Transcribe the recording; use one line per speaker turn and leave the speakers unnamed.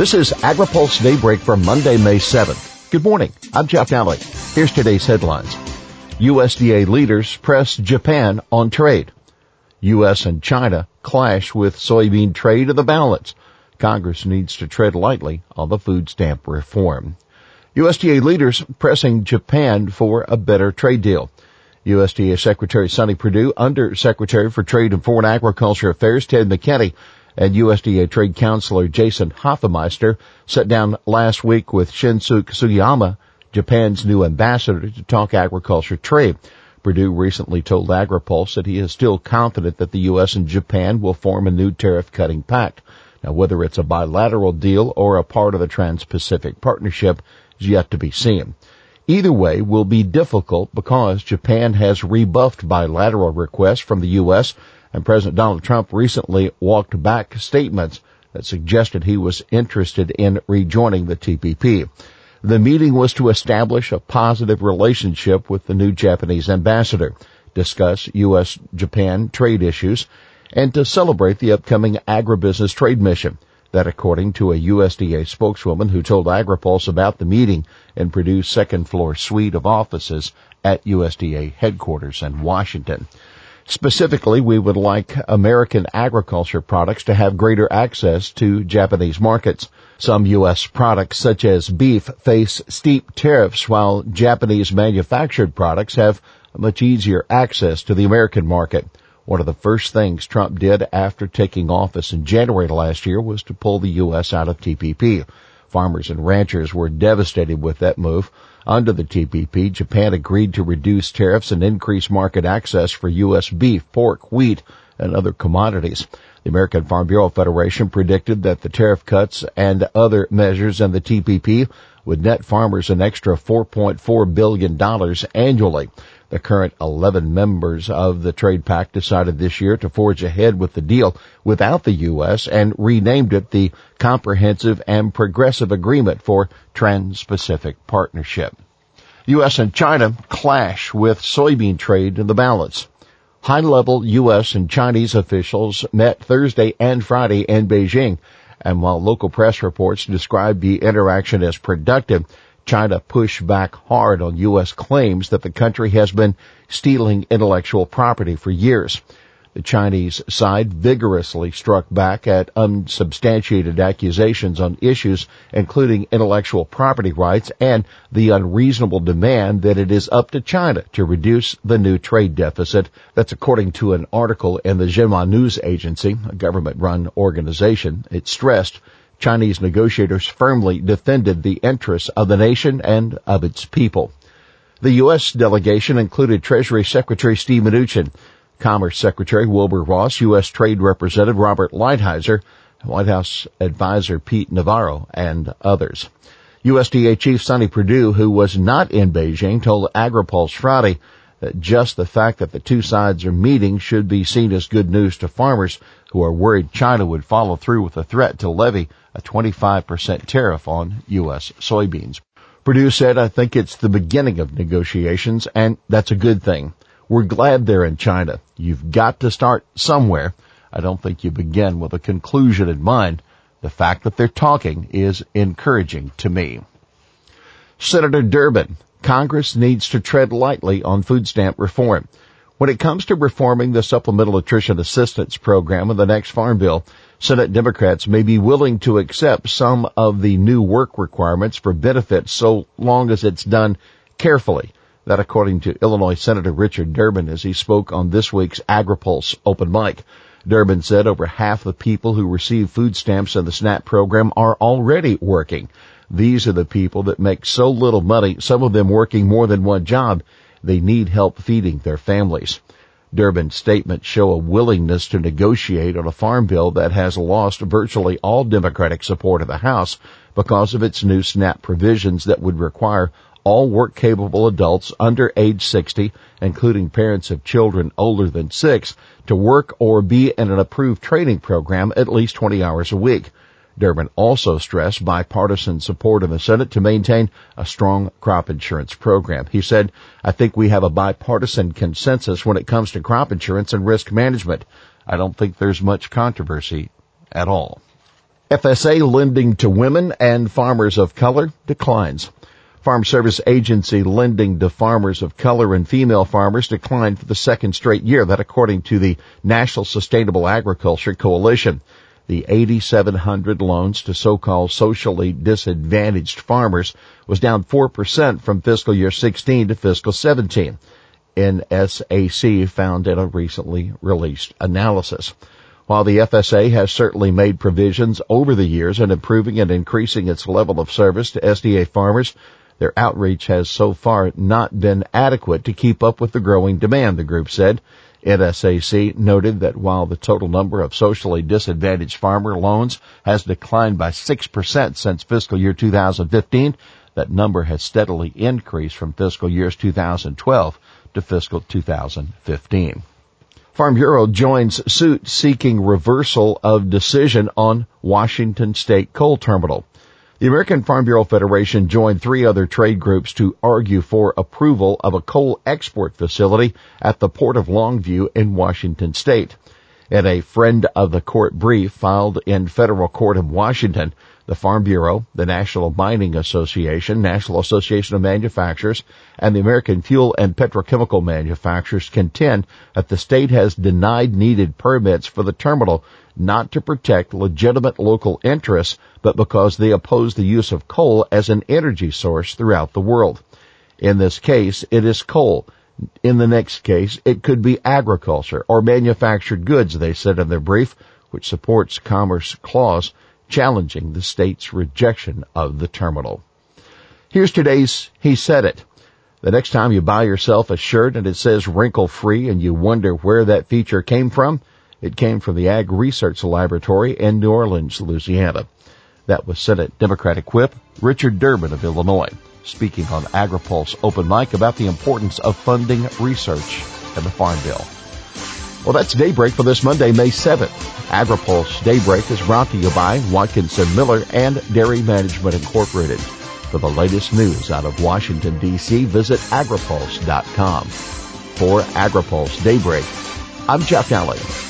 This is AgriPulse Daybreak for Monday, May 7th. Good morning. I'm Jeff Nalley. Here's today's headlines. USDA leaders press Japan on trade. U.S. and China clash with soybean trade of the balance. Congress needs to tread lightly on the food stamp reform. USDA leaders pressing Japan for a better trade deal. USDA Secretary Sonny Perdue, Under Secretary for Trade and Foreign Agriculture Affairs Ted McKinney, and USDA Trade Counselor Jason Hafemeister sat down last week with Shinsuke Sugiyama, Japan's new ambassador, to talk agriculture trade. Perdue recently told AgriPulse that he is still confident that the U.S. and Japan will form a new tariff cutting pact. Now, whether it's a bilateral deal or a part of the Trans-Pacific Partnership is yet to be seen. Either way will be difficult because Japan has rebuffed bilateral requests from the U.S. and President Donald Trump recently walked back statements that suggested he was interested in rejoining the TPP. The meeting was to establish a positive relationship with the new Japanese ambassador, discuss U.S.-Japan trade issues, and to celebrate the upcoming agribusiness trade mission. That according to a USDA spokeswoman who told AgriPulse about the meeting in Perdue's second floor suite of offices at USDA headquarters in Washington. Specifically, we would like American agriculture products to have greater access to Japanese markets. Some U.S. products such as beef face steep tariffs while Japanese manufactured products have much easier access to the American market. One of the first things Trump did after taking office in January last year was to pull the U.S. out of TPP. Farmers and ranchers were devastated with that move. Under the TPP, Japan agreed to reduce tariffs and increase market access for U.S. beef, pork, wheat, and other commodities. The American Farm Bureau Federation predicted that the tariff cuts and other measures in the TPP would net farmers an extra $4.4 billion annually. The current 11 members of the trade pact decided this year to forge ahead with the deal without the U.S. and renamed it the Comprehensive and Progressive Agreement for Trans-Pacific Partnership. U.S. and China clash with soybean trade in the balance. High-level U.S. and Chinese officials met Thursday and Friday in Beijing, and while local press reports described the interaction as productive, China pushed back hard on U.S. claims that the country has been stealing intellectual property for years. The Chinese side vigorously struck back at unsubstantiated accusations on issues including intellectual property rights and the unreasonable demand that it is up to China to reduce the new trade deficit. That's according to an article in the Xinhua News Agency, a government-run organization. It stressed Chinese negotiators firmly defended the interests of the nation and of its people. The U.S. delegation included Treasury Secretary Steve Mnuchin, Commerce Secretary Wilbur Ross, U.S. Trade Representative Robert Lighthizer, White House Advisor Pete Navarro, and others. USDA Chief Sonny Perdue, who was not in Beijing, told AgriPulse Friday that just the fact that the two sides are meeting should be seen as good news to farmers who are worried China would follow through with a threat to levy a 25% tariff on U.S. soybeans. Perdue said, I think it's the beginning of negotiations and that's a good thing. We're glad they're in China. You've got to start somewhere. I don't think you begin with a conclusion in mind. The fact that they're talking is encouraging to me. Senator Durbin Congress needs to tread lightly on food stamp reform. When it comes to reforming the Supplemental Nutrition Assistance Program in the next Farm Bill, Senate Democrats may be willing to accept some of the new work requirements for benefits so long as it's done carefully. That according to Illinois Senator Richard Durbin as he spoke on this week's AgriPulse open mic. Durbin said over half the people who receive food stamps in the SNAP program are already working. These are the people that make so little money, some of them working more than one job, they need help feeding their families. Durbin's statements show a willingness to negotiate on a farm bill that has lost virtually all Democratic support of the House because of its new SNAP provisions that would require all work capable adults under age 60, including parents of children older than six, to work or be in an approved training program at least 20 hours a week. Durbin also stressed bipartisan support in the Senate to maintain a strong crop insurance program. He said, I think we have a bipartisan consensus when it comes to crop insurance and risk management. I don't think there's much controversy at all. FSA lending to women and farmers of color declines. Farm Service Agency lending to farmers of color and female farmers declined for the second straight year. That according to the National Sustainable Agriculture Coalition. The 8,700 loans to so-called socially disadvantaged farmers was down 4% from fiscal year 16 to fiscal 17. NSAC found in a recently released analysis. While the FSA has certainly made provisions over the years in improving and increasing its level of service to SDA farmers, their outreach has so far not been adequate to keep up with the growing demand, the group said. NSAC noted that while the total number of socially disadvantaged farmer loans has declined by 6% since fiscal year 2015, that number has steadily increased from fiscal years 2012 to fiscal 2015. Farm Bureau joins suit seeking reversal of decision on Washington State Coal Terminal. The American Farm Bureau Federation joined three other trade groups to argue for approval of a coal export facility at the Port of Longview in Washington State. In a friend of the court brief filed in federal court in Washington, the Farm Bureau, the National Mining Association, National Association of Manufacturers, and the American Fuel and Petrochemical Manufacturers contend that the state has denied needed permits for the terminal not to protect legitimate local interests, but because they oppose the use of coal as an energy source throughout the world. In this case, it is coal. In the next case, it could be agriculture or manufactured goods, they said in their brief, which supports Commerce Clause challenging the state's rejection of the terminal. Here's today's He Said It. The next time you buy yourself a shirt and it says wrinkle free and you wonder where that feature came from, it came from the Ag Research Laboratory in New Orleans, Louisiana. That was Senate Democratic Whip Richard Durbin of Illinois speaking on AgriPulse Open Mic about the importance of funding research in the Farm Bill. Well, that's Daybreak for this Monday, May 7th. AgriPulse Daybreak is brought to you by Watkinson Miller and Dairy Management Incorporated. For the latest news out of Washington, D.C., visit agripulse.com. For AgriPulse Daybreak, I'm Jeff Nalley.